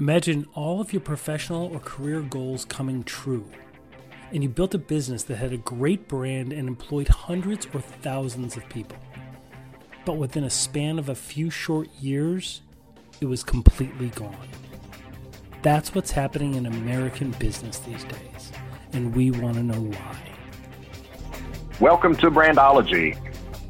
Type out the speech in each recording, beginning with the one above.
Imagine all of your professional or career goals coming true. And you built a business that had a great brand and employed hundreds or thousands of people. But within a span of a few short years, it was completely gone. That's what's happening in American business these days, and we want to know why. Welcome to Brandology.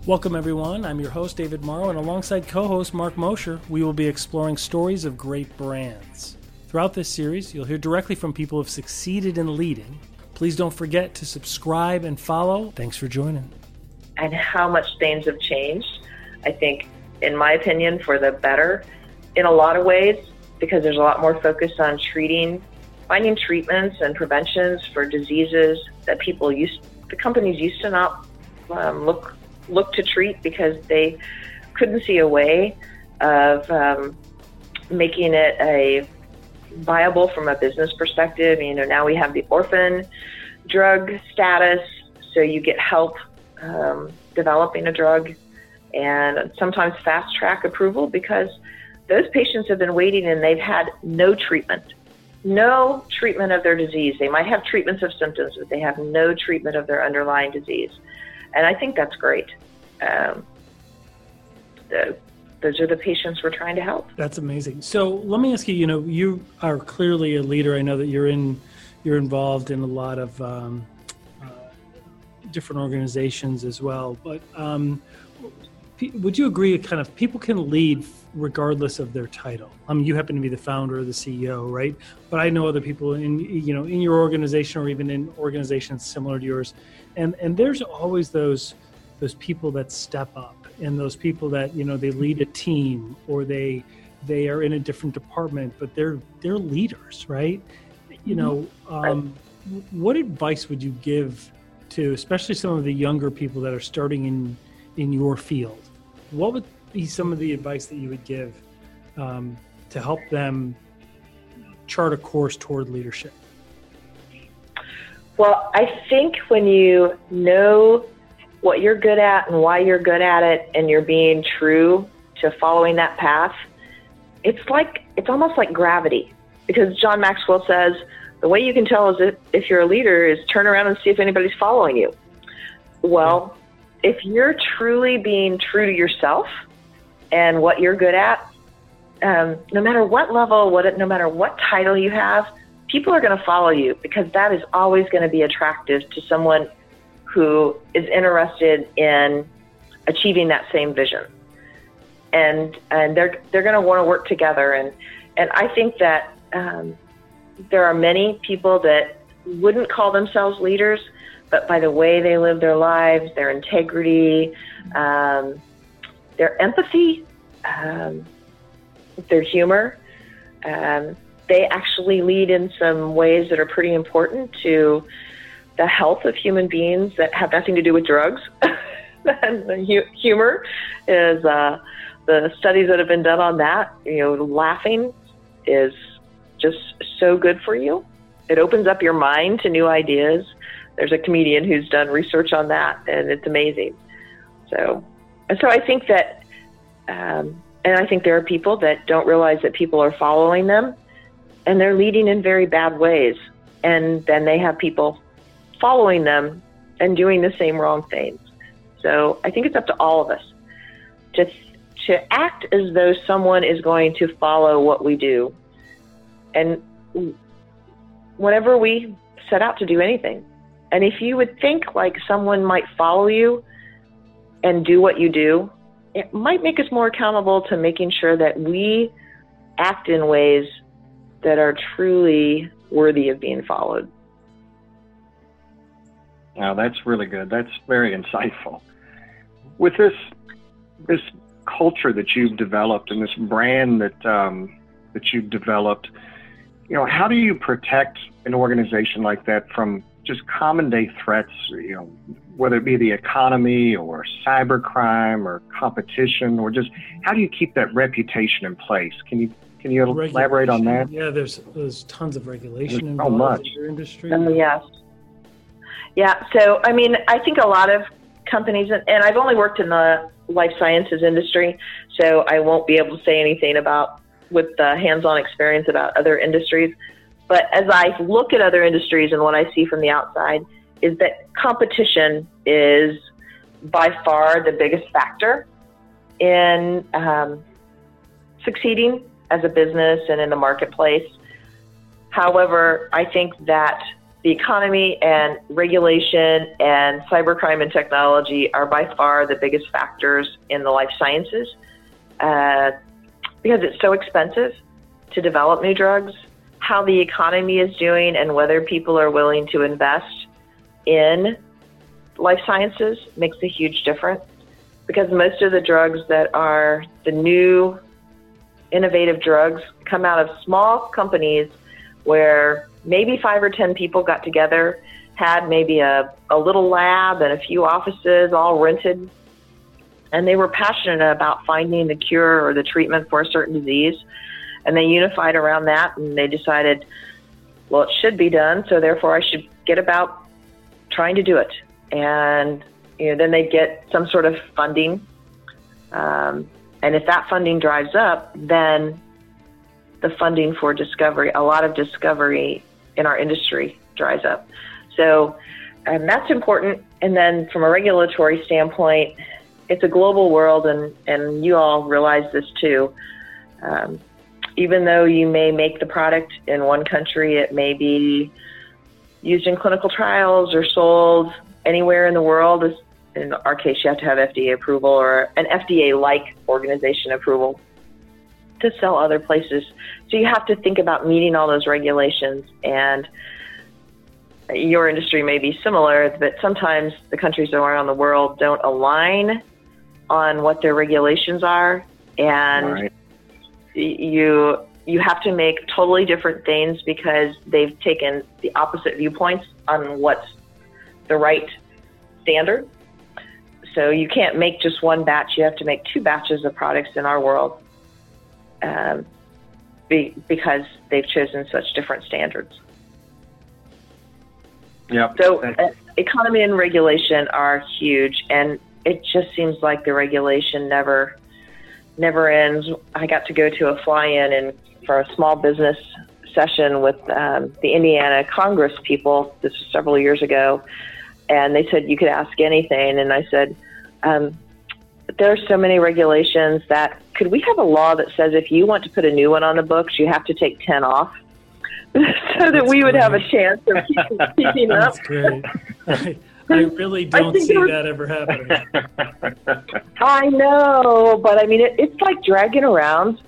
Welcome, everyone. I'm your host, David Morrow, and alongside co host Mark Mosher, we will be exploring stories of great brands. Throughout this series, you'll hear directly from people who have succeeded in leading. Please don't forget to subscribe and follow. Thanks for joining. And how much things have changed, I think, in my opinion, for the better in a lot of ways, because there's a lot more focus on treating, finding treatments and preventions for diseases that people used, the companies used to not um, look look to treat because they couldn't see a way of um, making it a viable from a business perspective. You know, now we have the orphan drug status, so you get help um, developing a drug and sometimes fast track approval because those patients have been waiting and they've had no treatment. No treatment of their disease. They might have treatments of symptoms, but they have no treatment of their underlying disease. And I think that's great. Um, the, those are the patients we're trying to help. That's amazing. So let me ask you. You know, you are clearly a leader. I know that you're in, you're involved in a lot of um, uh, different organizations as well. But um, would you agree? Kind of people can lead regardless of their title. I mean, you happen to be the founder or the CEO, right? But I know other people in you know in your organization or even in organizations similar to yours, and and there's always those those people that step up and those people that you know they lead a team or they they are in a different department, but they're they're leaders, right? You know, mm-hmm. um, what advice would you give to especially some of the younger people that are starting in in your field? What would be some of the advice that you would give um, to help them chart a course toward leadership? Well, I think when you know what you're good at and why you're good at it, and you're being true to following that path, it's like it's almost like gravity. Because John Maxwell says the way you can tell is if, if you're a leader is turn around and see if anybody's following you. Well, if you're truly being true to yourself and what you're good at, um, no matter what level, what no matter what title you have, people are going to follow you because that is always going to be attractive to someone who is interested in achieving that same vision. And and they're they're going to want to work together. And and I think that um, there are many people that wouldn't call themselves leaders, but by the way they live their lives, their integrity, um, their empathy, um, their humor, um, they actually lead in some ways that are pretty important to the health of human beings that have nothing to do with drugs. and the hu- humor is uh, the studies that have been done on that. You know, laughing is just so good for you. It opens up your mind to new ideas. There's a comedian who's done research on that, and it's amazing. So, and so I think that, um, and I think there are people that don't realize that people are following them, and they're leading in very bad ways, and then they have people following them and doing the same wrong things. So I think it's up to all of us to to act as though someone is going to follow what we do, and whenever we set out to do anything, and if you would think like someone might follow you and do what you do, it might make us more accountable to making sure that we act in ways that are truly worthy of being followed. Now that's really good. That's very insightful. With this this culture that you've developed and this brand that um, that you've developed, you know, how do you protect an organization like that from just common day threats? You know, whether it be the economy or cybercrime or competition, or just how do you keep that reputation in place? Can you can you elaborate on that? Yeah, there's there's tons of regulation involved so much. in your industry. Mm, oh, yes. Yeah. So, I mean, I think a lot of companies, and I've only worked in the life sciences industry, so I won't be able to say anything about with the hands-on experience about other industries. But as I look at other industries and what I see from the outside, is that competition is by far the biggest factor in um, succeeding as a business and in the marketplace. However, I think that the economy and regulation and cybercrime and technology are by far the biggest factors in the life sciences uh, because it's so expensive to develop new drugs, how the economy is doing, and whether people are willing to invest in life sciences makes a huge difference because most of the drugs that are the new innovative drugs come out of small companies where maybe five or ten people got together, had maybe a, a little lab and a few offices all rented, and they were passionate about finding the cure or the treatment for a certain disease. And they unified around that and they decided, well, it should be done, so therefore I should get about trying to do it. And you know, then they get some sort of funding. Um, and if that funding dries up, then the funding for discovery, a lot of discovery in our industry dries up. So that's important. And then from a regulatory standpoint, it's a global world, and, and you all realize this too. Um, even though you may make the product in one country, it may be used in clinical trials or sold anywhere in the world. In our case, you have to have FDA approval or an FDA like organization approval to sell other places. So you have to think about meeting all those regulations. And your industry may be similar, but sometimes the countries around the world don't align on what their regulations are. And right. You you have to make totally different things because they've taken the opposite viewpoints on what's the right standard. So you can't make just one batch. You have to make two batches of products in our world um, be, because they've chosen such different standards. Yeah. So uh, economy and regulation are huge, and it just seems like the regulation never never ends. I got to go to a fly-in and for a small business session with um, the Indiana Congress people. This was several years ago, and they said you could ask anything, and I said. Um, there are so many regulations that could we have a law that says if you want to put a new one on the books, you have to take 10 off? so that That's we would great. have a chance of keeping, keeping up. That's great. I, I really don't I see was, that ever happening. I know, but I mean, it, it's like dragging around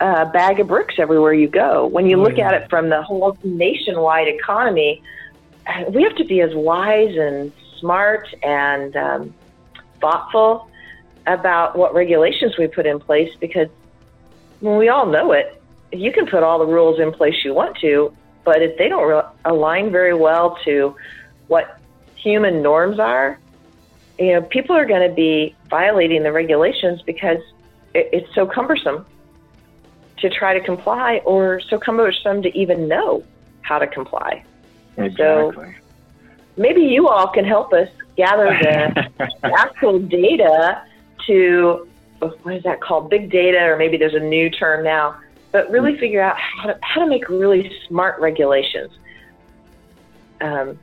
a bag of bricks everywhere you go. When you oh, look yeah. at it from the whole nationwide economy, we have to be as wise and smart and um, thoughtful about what regulations we put in place because when we all know it, you can put all the rules in place you want to, but if they don't re- align very well to what human norms are, you know, people are going to be violating the regulations because it, it's so cumbersome to try to comply or so cumbersome to even know how to comply. Exactly. So maybe you all can help us gather the actual data to what is that called big data or maybe there's a new term now but really mm. figure out how to, how to make really smart regulations um,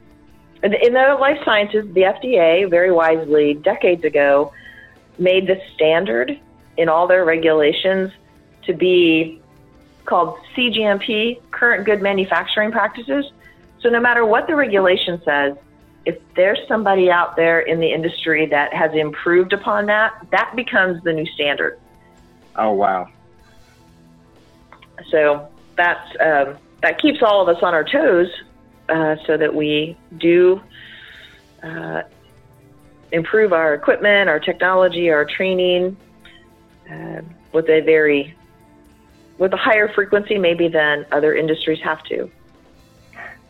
in the life sciences the fda very wisely decades ago made the standard in all their regulations to be called cgmp current good manufacturing practices so no matter what the regulation says if there's somebody out there in the industry that has improved upon that, that becomes the new standard. Oh wow! So that's um, that keeps all of us on our toes, uh, so that we do uh, improve our equipment, our technology, our training uh, with a very with a higher frequency maybe than other industries have to.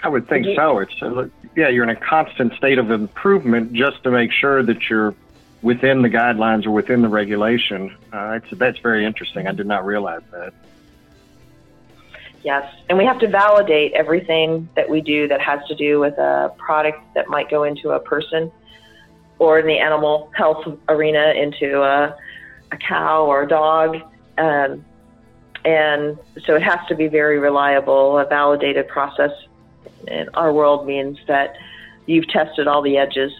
I would think so. It's uh, yeah, you're in a constant state of improvement just to make sure that you're within the guidelines or within the regulation. Uh, that's very interesting. I did not realize that. Yes, and we have to validate everything that we do that has to do with a product that might go into a person, or in the animal health arena into a, a cow or a dog. Um, And so it has to be very reliable. A validated process in our world means that you've tested all the edges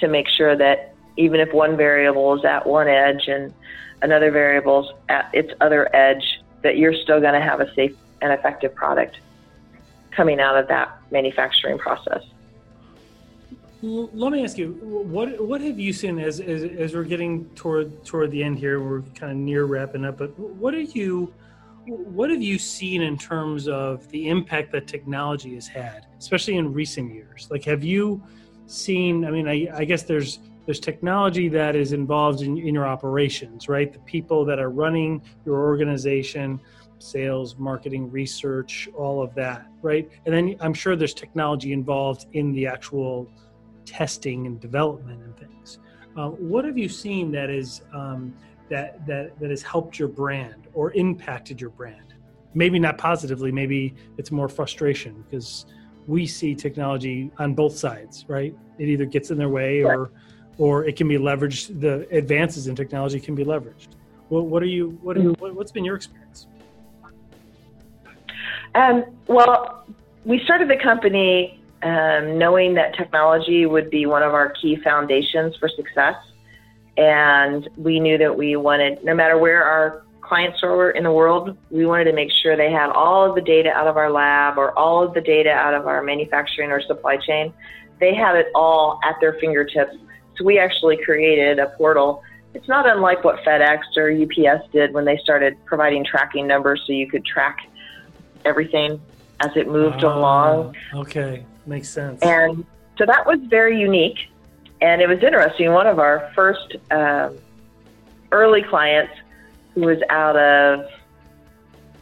to make sure that even if one variable is at one edge and another variable is at its other edge, that you're still going to have a safe and effective product coming out of that manufacturing process. Let me ask you, what what have you seen as, as, as we're getting toward toward the end here? We're kind of near wrapping up, but what are you what have you seen in terms of the impact that technology has had, especially in recent years? Like, have you seen? I mean, I, I guess there's there's technology that is involved in, in your operations, right? The people that are running your organization, sales, marketing, research, all of that, right? And then I'm sure there's technology involved in the actual testing and development and things. Uh, what have you seen that is um, that that that has helped your brand or impacted your brand? Maybe not positively. Maybe it's more frustration because we see technology on both sides, right? It either gets in their way or or it can be leveraged. The advances in technology can be leveraged. What, what are you? What, are, mm-hmm. what what's been your experience? Um, well, we started the company um, knowing that technology would be one of our key foundations for success. And we knew that we wanted, no matter where our clients were in the world, we wanted to make sure they had all of the data out of our lab or all of the data out of our manufacturing or supply chain. They had it all at their fingertips. So we actually created a portal. It's not unlike what FedEx or UPS did when they started providing tracking numbers so you could track everything as it moved uh, along. Okay. Makes sense. And so that was very unique. And it was interesting. One of our first um, early clients, who was out of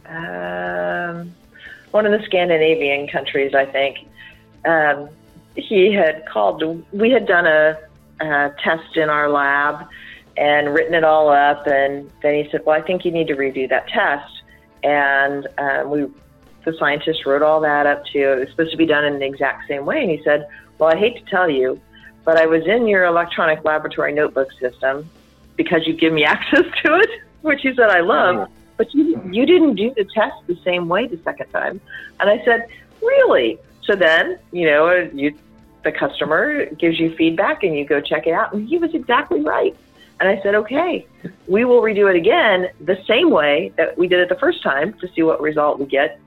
um, one of the Scandinavian countries, I think, um, he had called. We had done a, a test in our lab and written it all up. And then he said, Well, I think you need to redo that test. And um, we the scientist wrote all that up too. It was supposed to be done in the exact same way. And he said, Well, I hate to tell you, but I was in your electronic laboratory notebook system because you give me access to it, which he said I love, but you, you didn't do the test the same way the second time. And I said, Really? So then, you know, you, the customer gives you feedback and you go check it out. And he was exactly right. And I said, okay, we will redo it again the same way that we did it the first time to see what result we get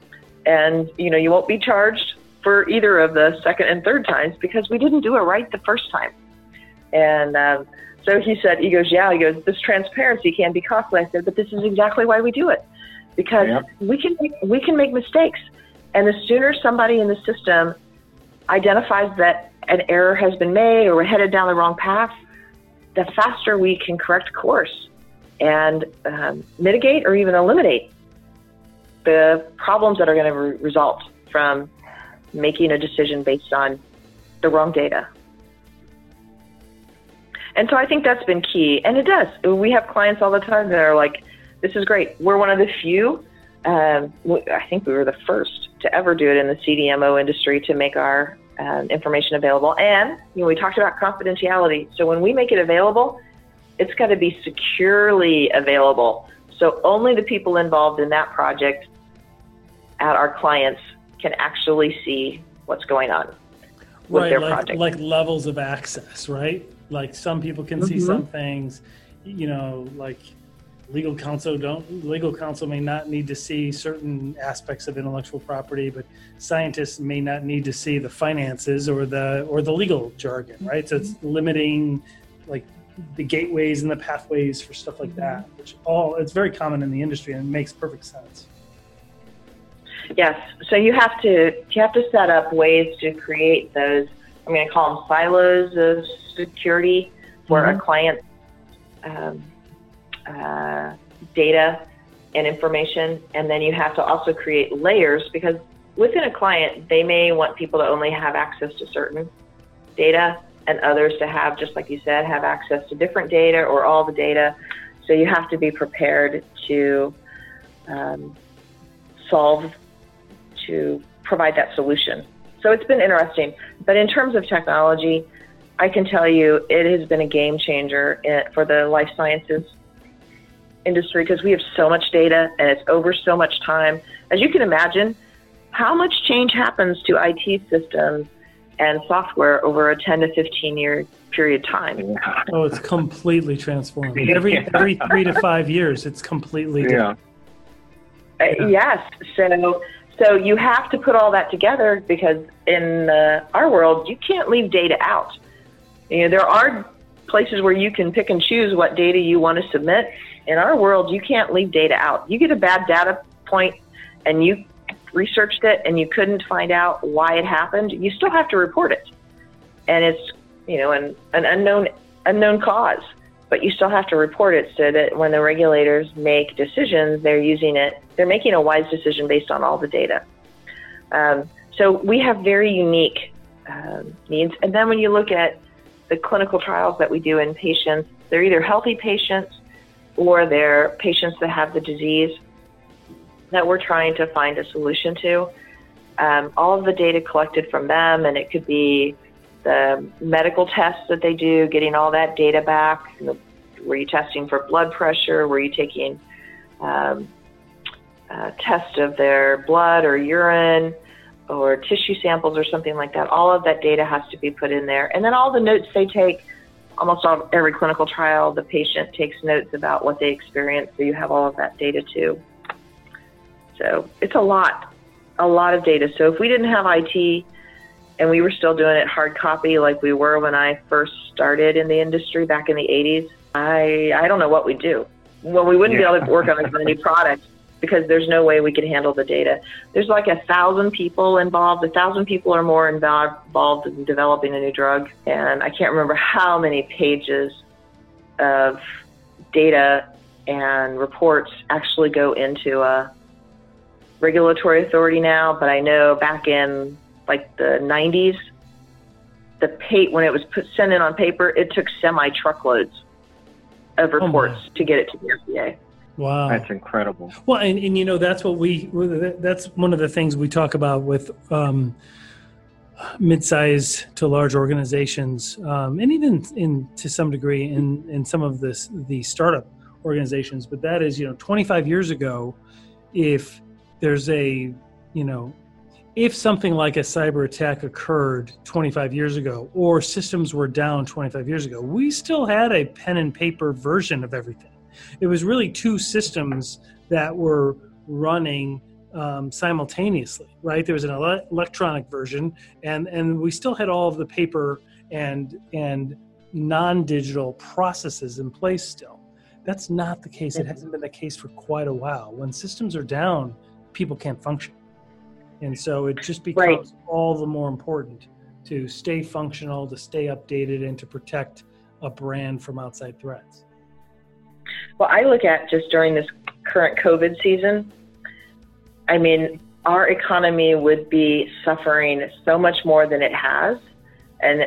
and you know you won't be charged for either of the second and third times because we didn't do it right the first time. And um, so he said, he goes, yeah, he goes, this transparency can be costly. I said, but this is exactly why we do it because yep. we can make, we can make mistakes, and the sooner somebody in the system identifies that an error has been made or we're headed down the wrong path, the faster we can correct course and um, mitigate or even eliminate the problems that are going to re- result from making a decision based on the wrong data. And so I think that's been key. And it does. We have clients all the time that are like, this is great. We're one of the few, um, I think we were the first to ever do it in the CDMO industry to make our um, information available. And, you know, we talked about confidentiality. So when we make it available, it's got to be securely available. So only the people involved in that project at our clients can actually see what's going on with right, their like, project. Like levels of access, right? Like some people can mm-hmm. see some things, you know, like legal counsel don't legal counsel may not need to see certain aspects of intellectual property but scientists may not need to see the finances or the or the legal jargon right so it's limiting like the gateways and the pathways for stuff like that which all it's very common in the industry and it makes perfect sense Yes. So you have to you have to set up ways to create those. I'm going to call them silos of security for mm-hmm. a client um, uh, data and information, and then you have to also create layers because within a client they may want people to only have access to certain data and others to have just like you said have access to different data or all the data so you have to be prepared to um, solve to provide that solution. So it's been interesting. But in terms of technology, I can tell you it has been a game changer for the life sciences industry because we have so much data and it's over so much time. As you can imagine, how much change happens to IT systems and software over a 10 to 15 year period of time? Oh, it's completely transformed. Every every three to five years, it's completely different. Uh, yes. So so you have to put all that together because in uh, our world, you can't leave data out. You know, there are places where you can pick and choose what data you want to submit. In our world, you can't leave data out. You get a bad data point and you researched it and you couldn't find out why it happened, you still have to report it. And it's, you know, an, an unknown unknown cause, but you still have to report it so that when the regulators make decisions, they're using it, they're making a wise decision based on all the data. Um, so we have very unique um, needs. And then when you look at the clinical trials that we do in patients, they're either healthy patients or they're patients that have the disease that we're trying to find a solution to. Um, all of the data collected from them, and it could be the medical tests that they do, getting all that data back. Were you testing for blood pressure? Were you taking um, a test of their blood or urine or tissue samples or something like that? All of that data has to be put in there. And then all the notes they take, almost all, every clinical trial, the patient takes notes about what they experienced, so you have all of that data too. So it's a lot, a lot of data. So if we didn't have IT and we were still doing it hard copy like we were when I first started in the industry back in the 80s, I, I don't know what we'd do. Well, we wouldn't yeah. be able to work on as many products because there's no way we could handle the data. There's like a thousand people involved, a thousand people or more involved in developing a new drug. And I can't remember how many pages of data and reports actually go into a regulatory authority now, but I know back in like the 90s, the pay, when it was put, sent in on paper, it took semi truckloads of oh, reports oh to get it to the FDA. Wow, that's incredible. Well, and, and you know that's what we that's one of the things we talk about with um, mid-size to large organizations, um, and even in to some degree in in some of this the startup organizations. But that is, you know, 25 years ago, if there's a you know if something like a cyber attack occurred 25 years ago or systems were down 25 years ago we still had a pen and paper version of everything. It was really two systems that were running um, simultaneously right? There was an ele- electronic version and and we still had all of the paper and and non-digital processes in place still. That's not the case. It hasn't been the case for quite a while. When systems are down people can't function. And so it just becomes right. all the more important to stay functional, to stay updated, and to protect a brand from outside threats. Well, I look at just during this current COVID season, I mean, our economy would be suffering so much more than it has. And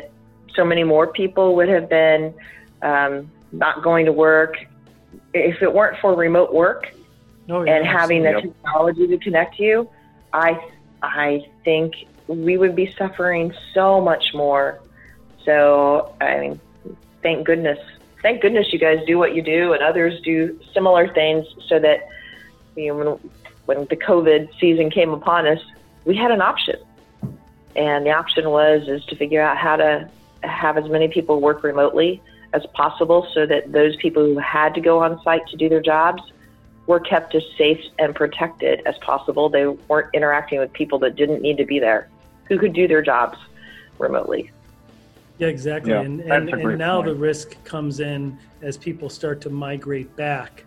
so many more people would have been um, not going to work. If it weren't for remote work, oh, yeah, and having the technology to connect you, I I think we would be suffering so much more. So I mean, thank goodness, thank goodness you guys do what you do, and others do similar things, so that you know when when the COVID season came upon us, we had an option, and the option was is to figure out how to have as many people work remotely as possible, so that those people who had to go on site to do their jobs were kept as safe and protected as possible. They weren't interacting with people that didn't need to be there, who could do their jobs remotely. Yeah, exactly. Yeah, and and, and now point. the risk comes in as people start to migrate back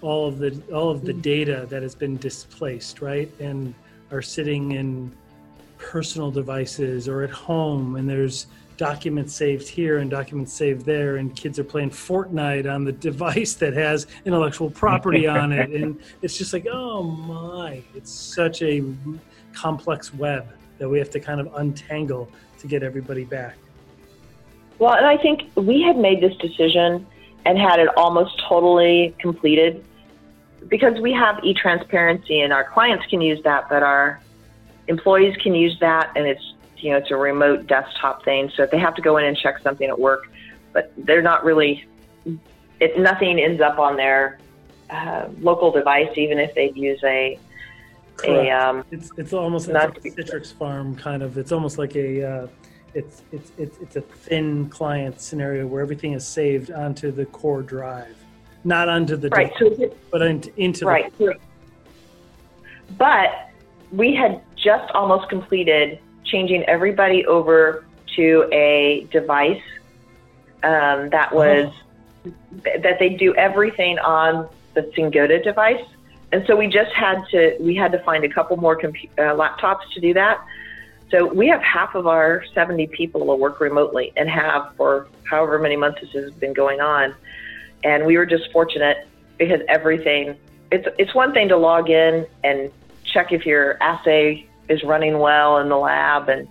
all of the all of the mm-hmm. data that has been displaced, right? And are sitting in personal devices or at home and there's documents saved here and documents saved there and kids are playing fortnite on the device that has intellectual property on it. And it's just like oh my it's such a complex web that we have to kind of untangle to get everybody back. Well and i think we had made this decision and had it almost totally completed because we have e-transparency and our clients can use that but our employees can use that and it's you know, it's a remote desktop thing. So if they have to go in and check something at work, but they're not really, it, nothing ends up on their uh, local device, even if they use a a um, it's it's almost it's not- like a Citrix farm kind of. It's almost like a uh, it's it's it's it's a thin client scenario where everything is saved onto the core drive, not onto the right. disk, So it- but into, into right. So- But we had just almost completed changing everybody over to a device um, that was th- that they do everything on the Singota device, and so we just had to we had to find a couple more compu- uh, laptops to do that. So we have half of our 70 people will work remotely and have for however many months this has been going on. And we were just fortunate because everything it's it's one thing to log in and check if your assay is running well in the lab and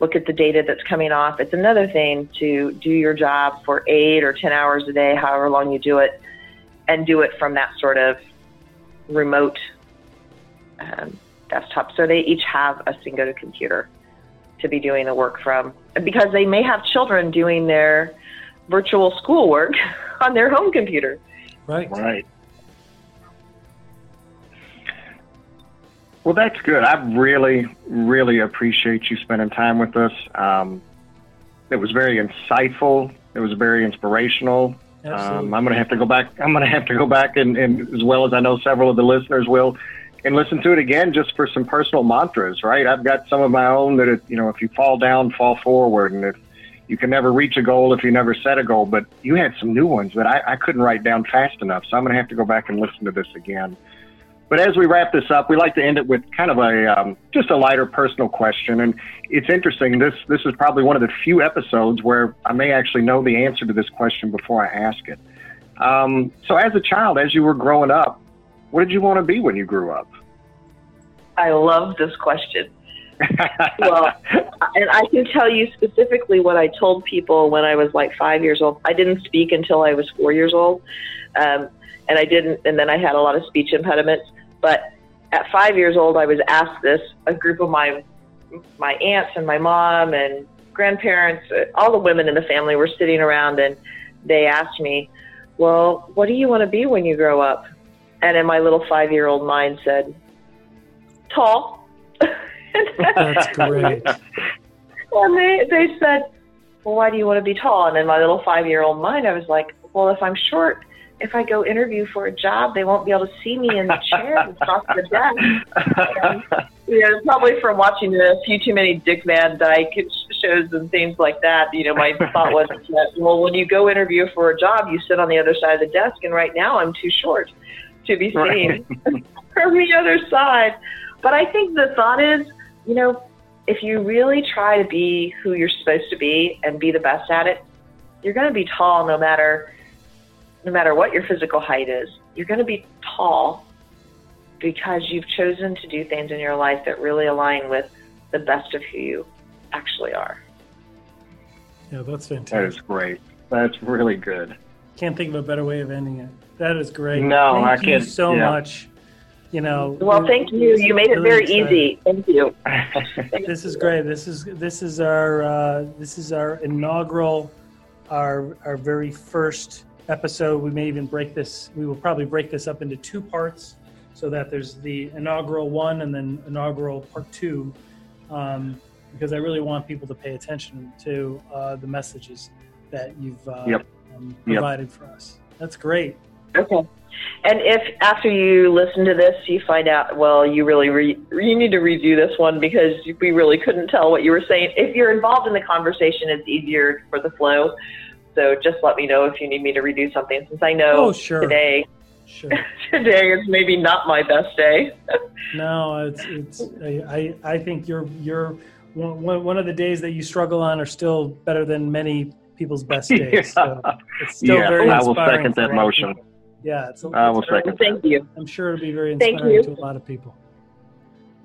look at the data that's coming off. It's another thing to do your job for eight or 10 hours a day, however long you do it, and do it from that sort of remote um, desktop. So they each have a Singota computer to be doing the work from because they may have children doing their virtual schoolwork on their home computer. right. Right. Well, that's good. I really, really appreciate you spending time with us. Um, it was very insightful. It was very inspirational. Um, I'm going to have to go back. I'm going to have to go back and, and, as well as I know several of the listeners will, and listen to it again just for some personal mantras. Right? I've got some of my own that it, you know, if you fall down, fall forward, and if you can never reach a goal if you never set a goal. But you had some new ones that I, I couldn't write down fast enough, so I'm going to have to go back and listen to this again. But as we wrap this up, we like to end it with kind of a um, just a lighter personal question, and it's interesting. This this is probably one of the few episodes where I may actually know the answer to this question before I ask it. Um, so, as a child, as you were growing up, what did you want to be when you grew up? I love this question. Well, and I can tell you specifically what I told people when I was like five years old. I didn't speak until I was four years old, um, and I didn't. And then I had a lot of speech impediments. But at five years old, I was asked this. A group of my my aunts and my mom and grandparents, all the women in the family were sitting around, and they asked me, "Well, what do you want to be when you grow up?" And in my little five year old mind said, "Tall." That's great. And they, they said, Well, why do you want to be tall? And in my little five year old mind, I was like, Well, if I'm short, if I go interview for a job, they won't be able to see me in the chair across the desk. You know, probably from watching a few too many Dick Van Dyke shows and things like that. You know, my thought was, that, well, when you go interview for a job, you sit on the other side of the desk, and right now I'm too short to be seen from the other side. But I think the thought is, you know, if you really try to be who you're supposed to be and be the best at it, you're going to be tall no matter no matter what your physical height is. You're going to be tall because you've chosen to do things in your life that really align with the best of who you actually are. Yeah, that's fantastic. That is great. That's really good. Can't think of a better way of ending it. That is great. No, Thank I you can't- so yeah. much. You know. Well, thank you. You made it very Really easy. Thank you. This is great. This is this is our uh, this is our inaugural, our our very first episode. We may even break this. We will probably break this up into two parts, so that there's the inaugural one and then inaugural part two, um, because I really want people to pay attention to uh, the messages that you've uh, Yep. um, Yep. provided for us. That's great. Okay. And if after you listen to this, you find out, well, you really re- you need to review this one because we really couldn't tell what you were saying. If you're involved in the conversation, it's easier for the flow. So just let me know if you need me to redo something, since I know Oh, sure. today Sure. today is maybe not my best day. No, it's it's. I I, I think you're you're one, one one of the days that you struggle on are still better than many people's best days. So it's still Yeah, very I will second that motion. people. Yeah, it's, a, I will it's second Thank you. I'm sure it'll be very Thank inspiring you. to a lot of people.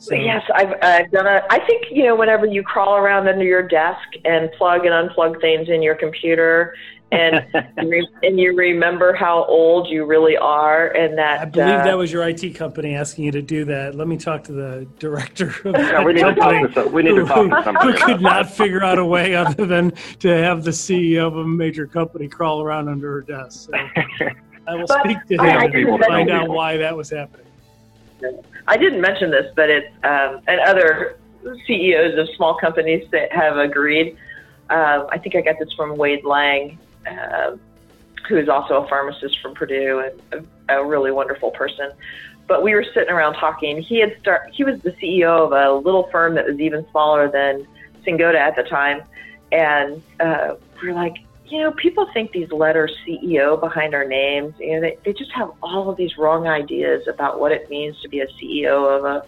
So, Yes, I've, I've done a. I think you know whenever you crawl around under your desk and plug and unplug things in your computer, and you re- and you remember how old you really are, and that I believe uh, that was your IT company asking you to do that. Let me talk to the director of Yeah, that we need to company. talk to some, we need to who- talk to who could not figure out a way other than to have the CEO of a major company crawl around under her desk. So, I will But speak to him and didn't find out people. why that was happening. I didn't mention this, but it's um, and other CEOs of small companies that have agreed. Um, I think I got this from Wade Lang, um who is also a pharmacist from Purdue and a, a really wonderful person. But we were sitting around talking. He had start. He was the CEO of a little firm that was even smaller than Singota at the time, and uh, we're like, you know, people think these letters CEO behind our names, you know, they, they just have all of these wrong ideas about what it means to be a CEO of a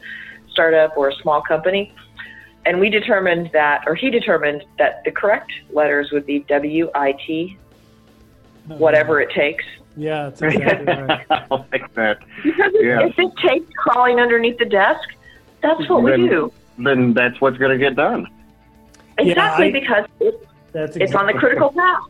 startup or a small company. And we determined that, or he determined that the correct letters would be W I T, oh, whatever it takes. Yeah, that's exactly right. I like that. Because Yeah. if it takes crawling underneath the desk, that's what we do. Then that's what's going to get done. Yeah, Exactly I- because it's, That's it's on the exactly- critical path.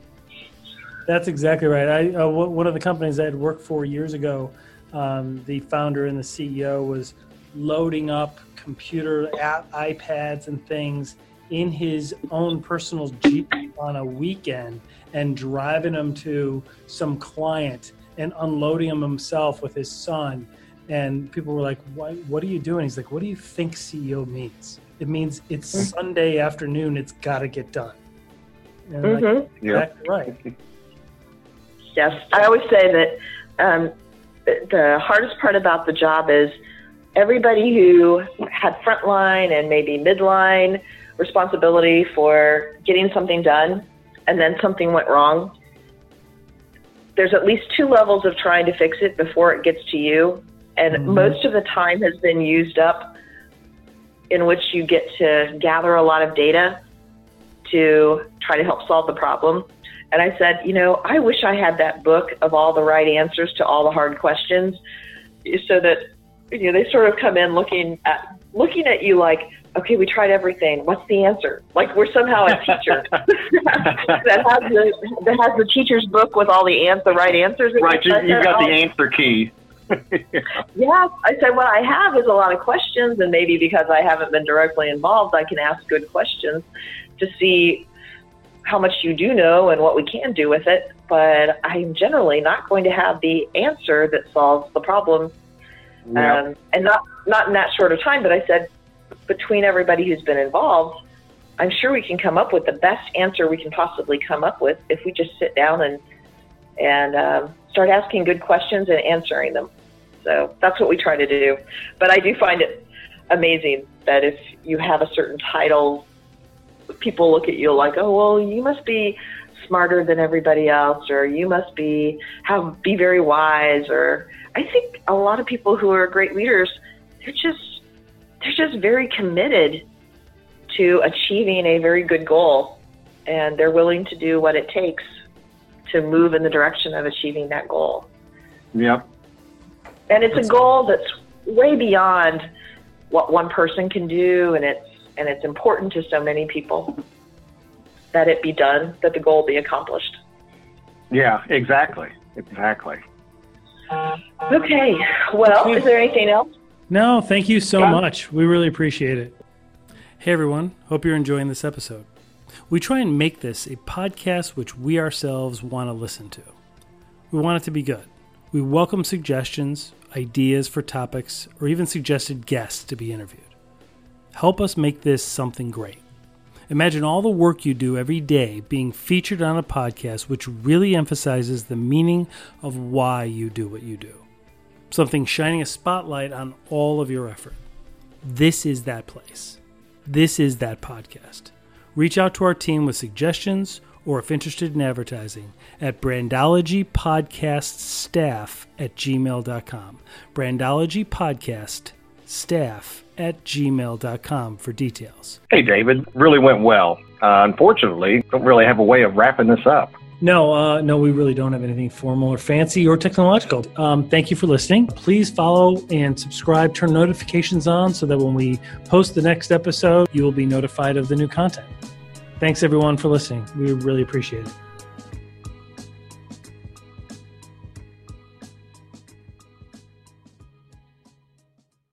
That's exactly right. I uh, w- one of the companies I had worked for years ago, um, the founder and the CEO was loading up computer app, iPads and things in his own personal Jeep on a weekend and driving them to some client and unloading them himself with his son. And people were like, Why, "What are you doing?" He's like, "What do you think CEO means? It means it's Sunday afternoon. It's got to get done." And I'm like, hmm Yeah. exactly right. Yes, I always say that um, the- the hardest part about the job is everybody who had frontline and maybe midline responsibility for getting something done, and then something went wrong. There's at least two levels of trying to fix it before it gets to you, and Mhm. most of the time has been used up in which you get to gather a lot of data to try to help solve the problem. And I said, you know, I wish I had that book of all the right answers to all the hard questions so that you know they sort of come in looking at looking at you like, okay, we tried everything. What's the answer? Like we're somehow a teacher that has the that has the teacher's book with all the ans- the right answers. Right, you, you've said, got the "Oh, answer key. yeah, I said what I have is a lot of questions, and maybe because I haven't been directly involved, I can ask good questions to see how much you do know and what we can do with it. But I'm generally not going to have the answer that solves the problem, Yeah. um, and not not in that short of time. But I said between everybody who's been involved, I'm sure we can come up with the best answer we can possibly come up with if we just sit down and and um, start asking good questions and answering them. So that's what we try to do. But I do find it amazing that if you have a certain title, people look at you like, oh, well, you must be smarter than everybody else, or you must be have be very wise. Or I think a lot of people who are great leaders, they're just they're just very committed to achieving a very good goal, and they're willing to do what it takes to move in the direction of achieving that goal. Yep. And it's That's a goal that's way beyond what one person can do, and it's and it's important to so many people that it be done, that the goal be accomplished. Yeah, exactly. Exactly. Okay. Well, Okay. is there anything else? No, thank you so Yeah. much. We really appreciate it. Hey everyone, hope you're enjoying this episode. We try and make this a podcast which we ourselves want to listen to. We want it to be good. We welcome suggestions, ideas for topics, or even suggested guests to be interviewed. Help us make this something great. Imagine all the work you do every day being featured on a podcast which really emphasizes the meaning of why you do what you do something shining a spotlight on all of your effort. This is that place. This is that podcast. Reach out to our team with suggestions or if interested in advertising at brandologypodcaststaff at gmail.com. Brandology Podcast Staff at gmail.com for details. Hey, David, really went well. Uh, unfortunately, don't really have a way of wrapping this up. No, uh, no, we really don't have anything formal or fancy or technological. Um, thank you for listening. Please follow and subscribe, turn notifications on so that when we post the next episode, you will be notified of the new content. Thanks everyone for listening. We really appreciate it.